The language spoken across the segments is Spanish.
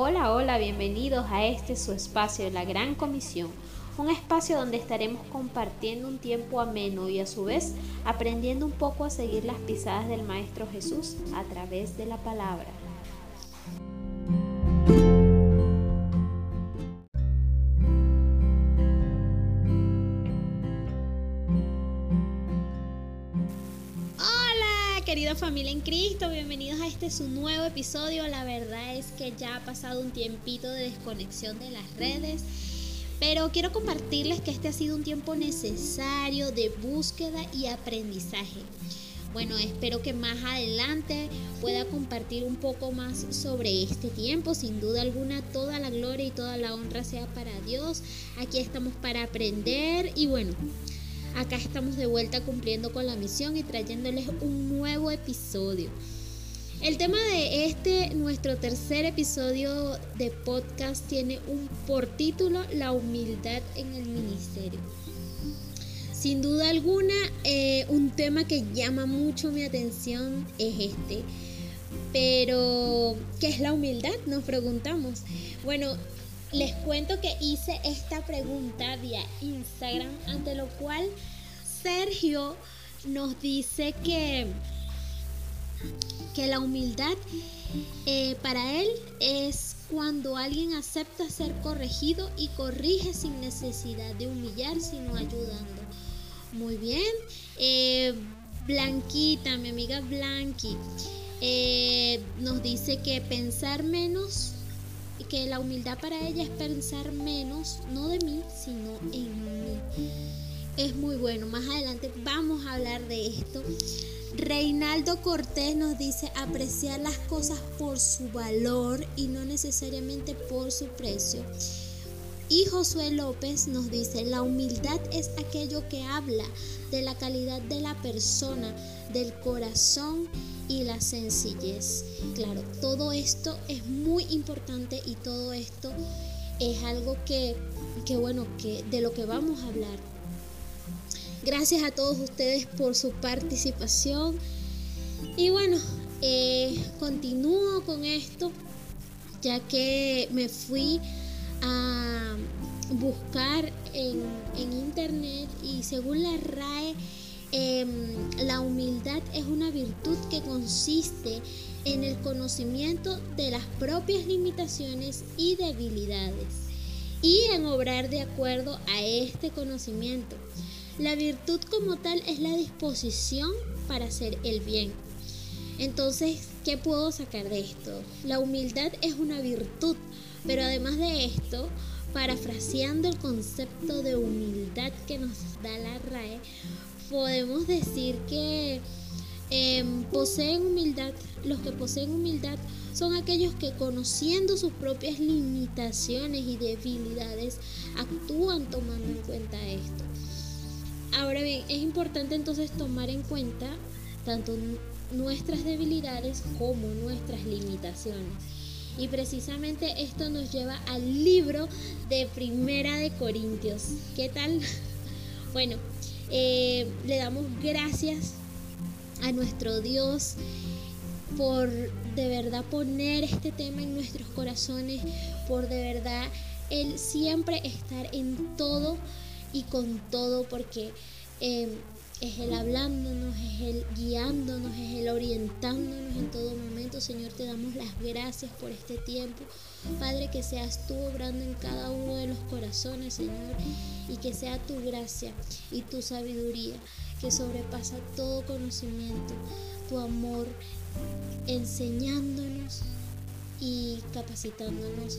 Hola, hola, bienvenidos a este su espacio, la Gran Comisión, un espacio donde estaremos compartiendo un tiempo ameno y a su vez aprendiendo un poco a seguir las pisadas del Maestro Jesús a través de la palabra. Querida familia en Cristo, bienvenidos a este su nuevo episodio. La verdad es que ya ha pasado un tiempito de desconexión de las redes, pero quiero compartirles que este ha sido un tiempo necesario de búsqueda y aprendizaje. Bueno, espero que más adelante pueda compartir un poco más sobre este tiempo. Sin duda alguna, toda la gloria y toda la honra sea para Dios. Aquí estamos para aprender y bueno, Acá estamos de vuelta cumpliendo con la misión y trayéndoles un nuevo episodio. El tema de este, nuestro tercer episodio de podcast, tiene un por título La humildad en el ministerio. Sin duda alguna, eh, un tema que llama mucho mi atención es este. Pero, ¿qué es la humildad? Nos preguntamos. Bueno, les cuento que hice esta pregunta vía Instagram, ante lo cual Sergio nos dice que, que la humildad eh, para él es cuando alguien acepta ser corregido y corrige sin necesidad de humillar, sino ayudando. Muy bien. Eh, Blanquita, mi amiga Blanqui, eh, nos dice que pensar menos que la humildad para ella es pensar menos, no de mí, sino en mí. Es muy bueno. Más adelante vamos a hablar de esto. Reinaldo Cortés nos dice apreciar las cosas por su valor y no necesariamente por su precio. Y Josué López nos dice, la humildad es aquello que habla de la calidad de la persona, del corazón y la sencillez. Claro, todo esto es muy importante y todo esto es algo que, que bueno, que de lo que vamos a hablar. Gracias a todos ustedes por su participación. Y bueno, eh, continúo con esto, ya que me fui a buscar en, internet y según la RAE, Em, la humildad es una virtud que consiste en el conocimiento de las propias limitaciones y debilidades y en obrar de acuerdo a este conocimiento. La virtud como tal es la disposición para hacer el bien. Entonces, ¿qué puedo sacar de esto? La humildad es una virtud, pero además de esto, parafraseando el concepto de humildad que nos da la RAE, podemos decir que em, poseen humildad, los que poseen humildad son aquellos que conociendo sus propias limitaciones y debilidades actúan tomando en cuenta esto. Ahora bien, es importante entonces tomar en cuenta tanto nuestras debilidades como nuestras limitaciones. Y precisamente esto nos lleva al libro de Primera de Corintios. ¿Qué tal? Bueno, eh, le damos gracias a nuestro Dios por de verdad poner este tema en nuestros corazones, por de verdad Él siempre estar en todo y con todo, porque eh, es Él hablándonos, es Él guiándonos, es Él orientándonos en todo momento. Señor, te damos las gracias por este tiempo. Padre, que seas tú obrando en cada uno de los corazones, Señor, y que sea tu gracia y tu sabiduría que sobrepasa todo conocimiento, tu amor, enseñándonos y capacitándonos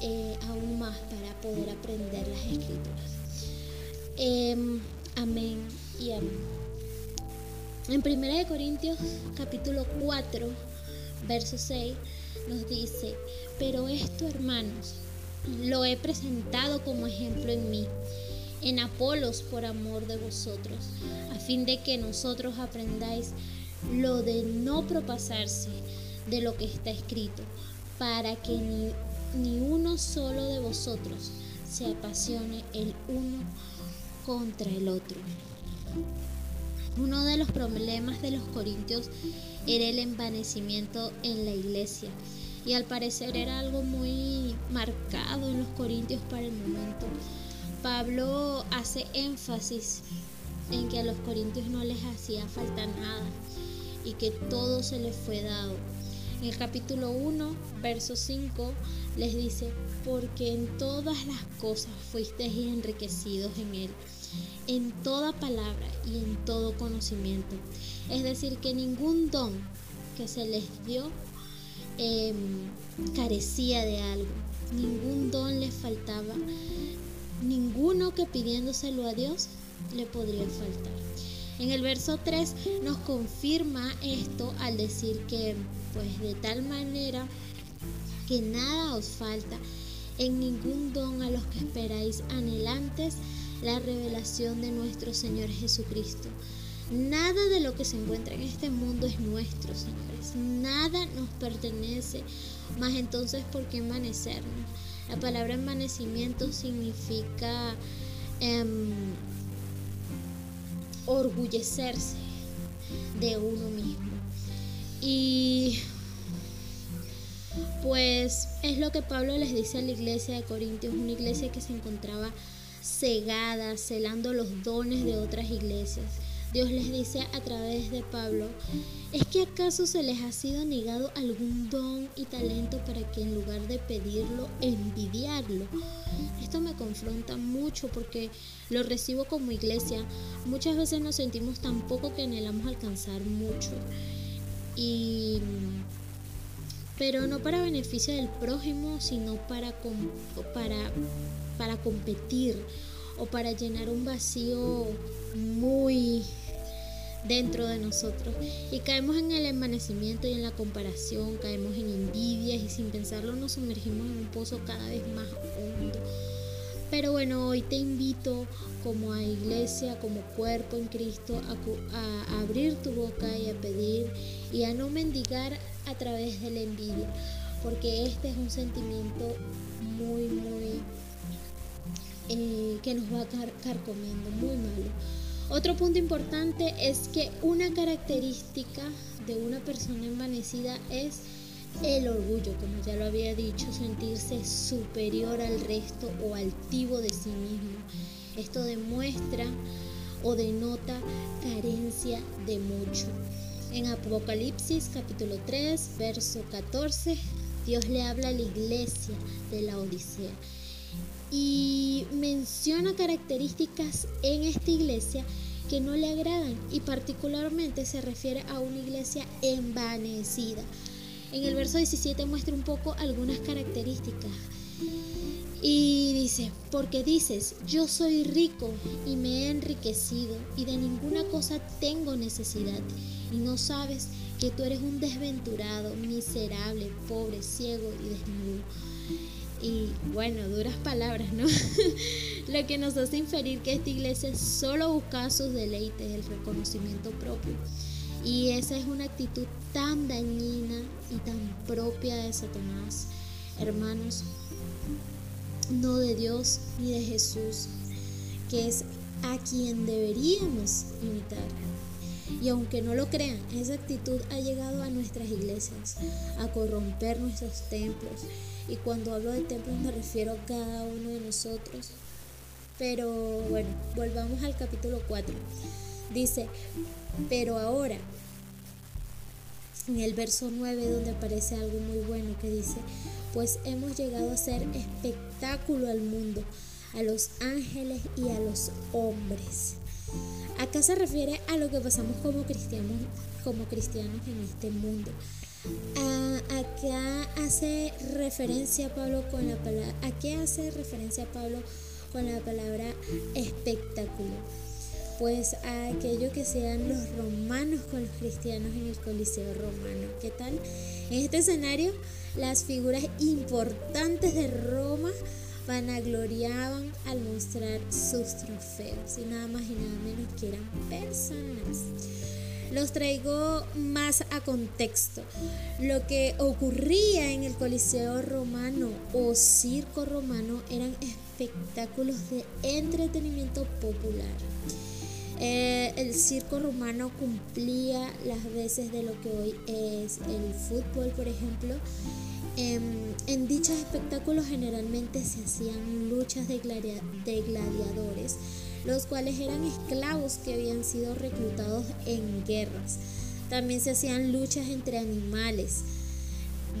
eh, aún más para poder aprender las escrituras. Em, amén y amén. En 1 Corintios capítulo 4, verso 6 nos dice, pero esto hermanos, lo he presentado como ejemplo en mí, en Apolos por amor de vosotros, a fin de que nosotros aprendáis lo de no propasarse de lo que está escrito, para que ni uno solo de vosotros se apasione el uno contra el otro. Uno de los problemas de los corintios era el envanecimiento en la iglesia. y al parecer era algo muy marcado en los corintios para el momento. Pablo hace énfasis en que a los corintios no les hacía falta nada y que todo se les fue dado. En el capítulo 1, verso 5, les dice, porque en todas las cosas fuisteis enriquecidos en Él, en toda palabra y en todo conocimiento. Es decir, que ningún don que se les dio em, carecía de algo, ningún don les faltaba, ninguno que pidiéndoselo a Dios le podría faltar. En el verso 3 nos confirma esto al decir que pues de tal manera que nada os falta en ningún don a los que esperáis anhelantes la revelación de nuestro Señor Jesucristo. Nada de lo que se encuentra en este mundo es nuestro, señores. Nada nos pertenece. Más entonces, ¿por qué envanecernos? La palabra envanecimiento significa em, orgullecerse de uno mismo. Y pues es lo que Pablo les dice a la iglesia de Corintios, una iglesia que se encontraba cegada, celando los dones de otras iglesias. Dios les dice a través de Pablo, ¿es que acaso se les ha sido negado algún don y talento para que en lugar de pedirlo, envidiarlo? Esto me confronta mucho porque lo recibo como iglesia. Muchas veces nos sentimos tan poco que anhelamos alcanzar mucho. Y pero no para beneficio del prójimo, sino para, para, para competir o para llenar un vacío muy dentro de nosotros y caemos en el envanecimiento y en la comparación, caemos en envidias y sin pensarlo nos sumergimos en un pozo cada vez más hondo. Pero bueno, hoy te invito como a iglesia, como cuerpo en Cristo, a, a abrir tu boca y a pedir y a no mendigar a través de la envidia, porque este es un sentimiento muy, muy eh, que nos va a carcomiendo, muy malo. Otro punto importante es que una característica de una persona envanecida es el orgullo, como ya lo había dicho, sentirse superior al resto o altivo de sí mismo. Esto demuestra o denota carencia de mucho. En Apocalipsis capítulo 3, verso 14, Dios le habla a la iglesia de la Odisea y menciona características en esta iglesia que no le agradan y particularmente se refiere a una iglesia envanecida. En el verso 17 muestra un poco algunas características y dice, porque dices, yo soy rico y me he enriquecido y de ninguna cosa tengo necesidad y no sabes que tú eres un desventurado, miserable, pobre, ciego y desnudo. Y bueno, duras palabras, ¿no? Lo que nos hace inferir que esta iglesia solo busca sus deleites, el reconocimiento propio. Y esa es una actitud tan dañina y tan propia de Satanás. Hermanos, no de Dios ni de Jesús, que es a quien deberíamos imitar. Y aunque no lo crean, esa actitud ha llegado a nuestras iglesias, a corromper nuestros templos. Y cuando hablo de templos me refiero a cada uno de nosotros. Pero bueno, volvamos al capítulo 4. Dice, pero ahora, en el verso 9 donde aparece algo muy bueno que dice, pues hemos llegado a ser espectáculo al mundo, a los ángeles y a los hombres. Acá se refiere a lo que pasamos como cristianos, como cristianos en este mundo. Acá hace referencia Pablo con la palabra, ¿a qué hace referencia Pablo con la palabra espectáculo? Pues a aquello que sean los romanos con los cristianos en el Coliseo romano. ¿Qué tal? En este escenario, las figuras importantes de Roma vanagloriaban al mostrar sus trofeos y nada más y nada menos que eran personas. Los traigo más a contexto. Lo que ocurría en el Coliseo romano o circo romano eran espectáculos de entretenimiento popular. Eh, el circo romano cumplía las veces de lo que hoy es el fútbol, por ejemplo, En, dichos espectáculos generalmente se hacían luchas de gladiadores, los cuales eran esclavos que habían sido reclutados en guerras. También se hacían luchas entre animales.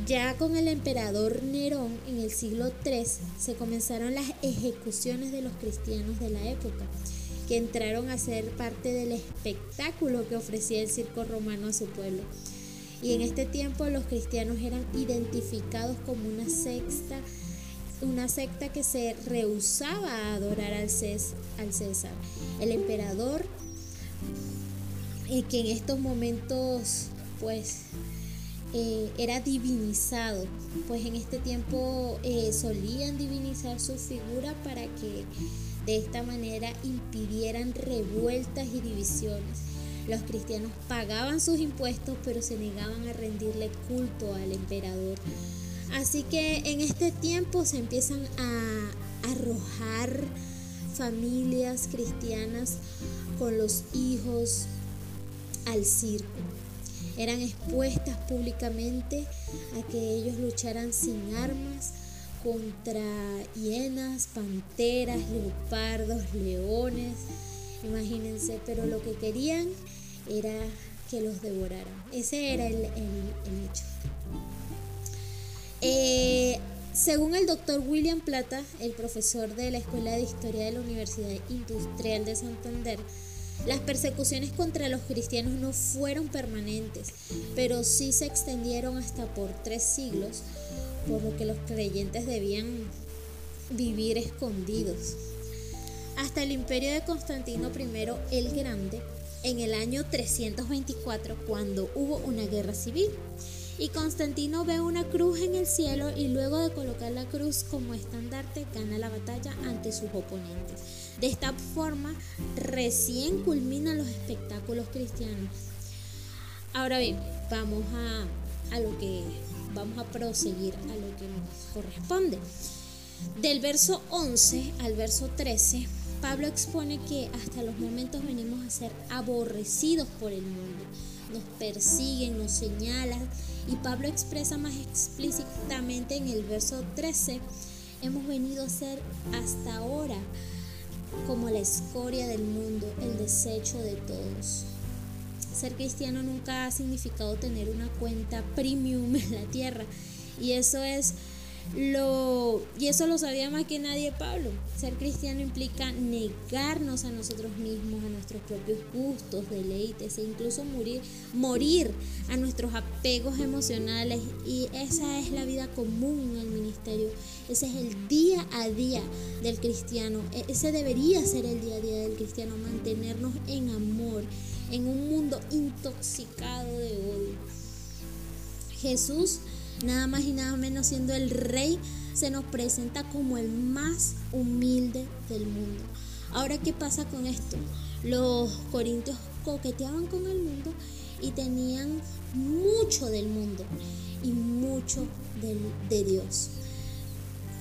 Ya con el emperador Nerón en el siglo III se comenzaron las ejecuciones de los cristianos de la época, que entraron a ser parte del espectáculo que ofrecía el circo romano a su pueblo. Y en este tiempo los cristianos eran identificados como una secta, una secta que se rehusaba a adorar al, César, el emperador, y que en estos momentos pues eh, era divinizado, pues en este tiempo eh, solían divinizar su figura para que de esta manera impidieran revueltas y divisiones. Los cristianos pagaban sus impuestos, pero se negaban a rendirle culto al emperador. Así que en este tiempo se empiezan a arrojar familias cristianas con los hijos al circo. Eran expuestas públicamente a que ellos lucharan sin armas contra hienas, panteras, leopardos, leones, imagínense, pero lo que querían era que los devoraran. Ese era el, hecho. Eh, según el doctor William Plata, el profesor de la Escuela de Historia de la Universidad Industrial de Santander, las persecuciones contra los cristianos no fueron permanentes, pero sí se extendieron hasta por tres siglos, por lo que los creyentes debían vivir escondidos. Hasta el imperio de Constantino I el Grande, en el año 324, cuando hubo una guerra civil. Y Constantino ve una cruz en el cielo y luego de colocar la cruz como estandarte gana la batalla ante sus oponentes. De esta forma recién culminan los espectáculos cristianos. Ahora bien, vamos a, a lo que vamos a proseguir a lo que nos corresponde. Del verso 11 al verso 13 Pablo expone que hasta los momentos venimos a ser aborrecidos por el mundo. Nos persiguen, nos señalan y Pablo expresa más explícitamente en el verso 13, hemos venido a ser hasta ahora como la escoria del mundo, el desecho de todos. Ser cristiano nunca ha significado tener una cuenta premium en la tierra y eso es lo, y eso lo sabía más que nadie Pablo. Ser cristiano implica negarnos a nosotros mismos, a nuestros propios gustos, deleites e incluso morir, morir a nuestros apegos emocionales. Y esa es la vida común en el ministerio. Ese es el día a día del cristiano. E, ese debería ser el día a día del cristiano, mantenernos en amor, en un mundo intoxicado de odio. Jesús nada más y nada menos siendo el rey, se nos presenta como el más humilde del mundo. Ahora, ¿qué pasa con esto? Los corintios coqueteaban con el mundo y tenían mucho del mundo y mucho de Dios.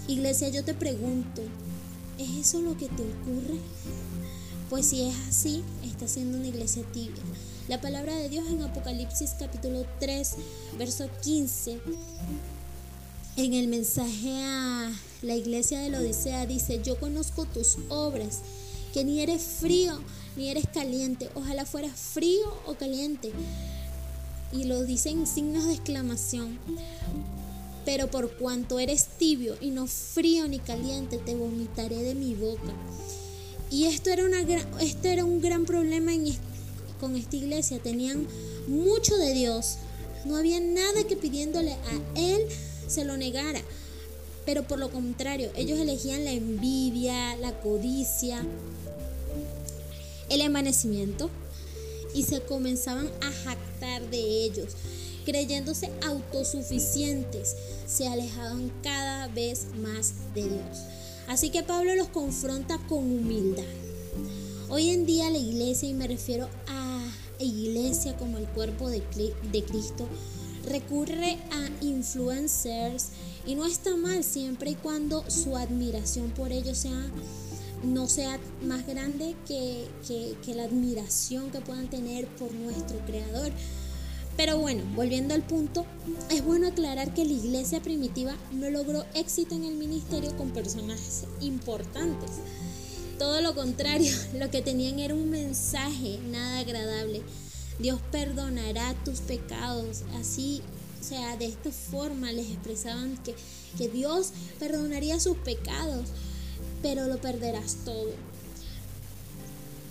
Iglesia, yo te pregunto, ¿es eso lo que te ocurre? Pues si es así, está siendo una iglesia tibia. La palabra de Dios en Apocalipsis capítulo 3, verso 15, en el mensaje a la iglesia de la Odisea dice, yo conozco tus obras, que ni eres frío ni eres caliente, ojalá fueras frío o caliente. Y lo dice en signos de exclamación. Pero por cuanto eres tibio y no frío ni caliente, te vomitaré de mi boca. Y esto era, una esto era un gran problema en, con esta iglesia. Tenían mucho de Dios. No había nada que pidiéndole a Él se lo negara. Pero por lo contrario, ellos elegían la envidia, la codicia, el emanecimiento y se comenzaban a jactar de ellos. Creyéndose autosuficientes, se alejaban cada vez más de Dios. Así que Pablo los confronta con humildad. Hoy en día la iglesia, y me refiero a iglesia como el cuerpo de, de Cristo recurre a influencers y no está mal siempre y cuando su admiración por ellos sea no sea más grande que, que, la admiración que puedan tener por nuestro creador Pero bueno, volviendo al punto, es bueno aclarar que la iglesia primitiva no logró éxito en el ministerio con personas importantes. Todo lo contrario, lo que tenían era un mensaje nada agradable. Dios perdonará tus pecados. Así, o sea, de esta forma les expresaban que, que Dios perdonaría sus pecados, pero lo perderás todo.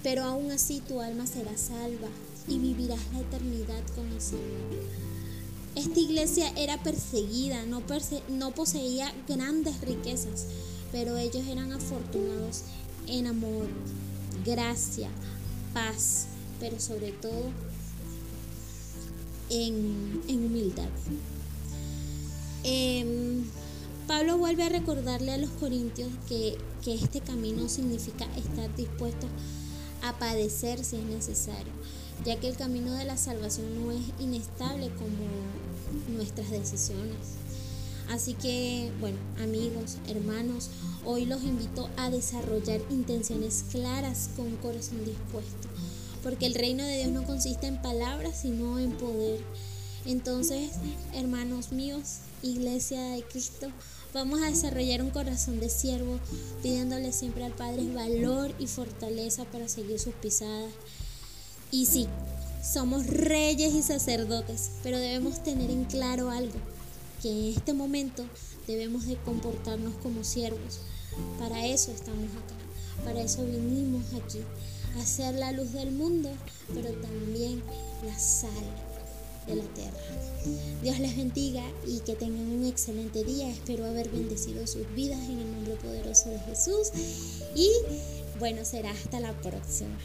Pero aún así tu alma será salva y vivirás la eternidad con el Señor. Esta iglesia era perseguida, no, no poseía grandes riquezas, pero ellos eran afortunados en amor, gracia, paz, pero sobre todo en, humildad. Em, Pablo vuelve a recordarle a los corintios que, que este camino significa estar dispuestos a padecer si es necesario, ya que el camino de la salvación no es inestable como nuestras decisiones. Así que, bueno, amigos, hermanos, hoy los invito a desarrollar intenciones claras con un corazón dispuesto, porque el reino de Dios no consiste en palabras, sino en poder. Entonces, hermanos míos, Iglesia de Cristo, vamos a desarrollar un corazón de siervo, pidiéndole siempre al Padre valor y fortaleza para seguir sus pisadas. Y sí, somos reyes y sacerdotes, pero debemos tener en claro algo, que en este momento debemos de comportarnos como siervos. Para eso estamos acá, para eso vinimos aquí, a ser la luz del mundo, pero también la sal de la tierra. Dios les bendiga y que tengan un excelente día. Espero haber bendecido sus vidas en el nombre poderoso de Jesús. Y bueno, será hasta la próxima.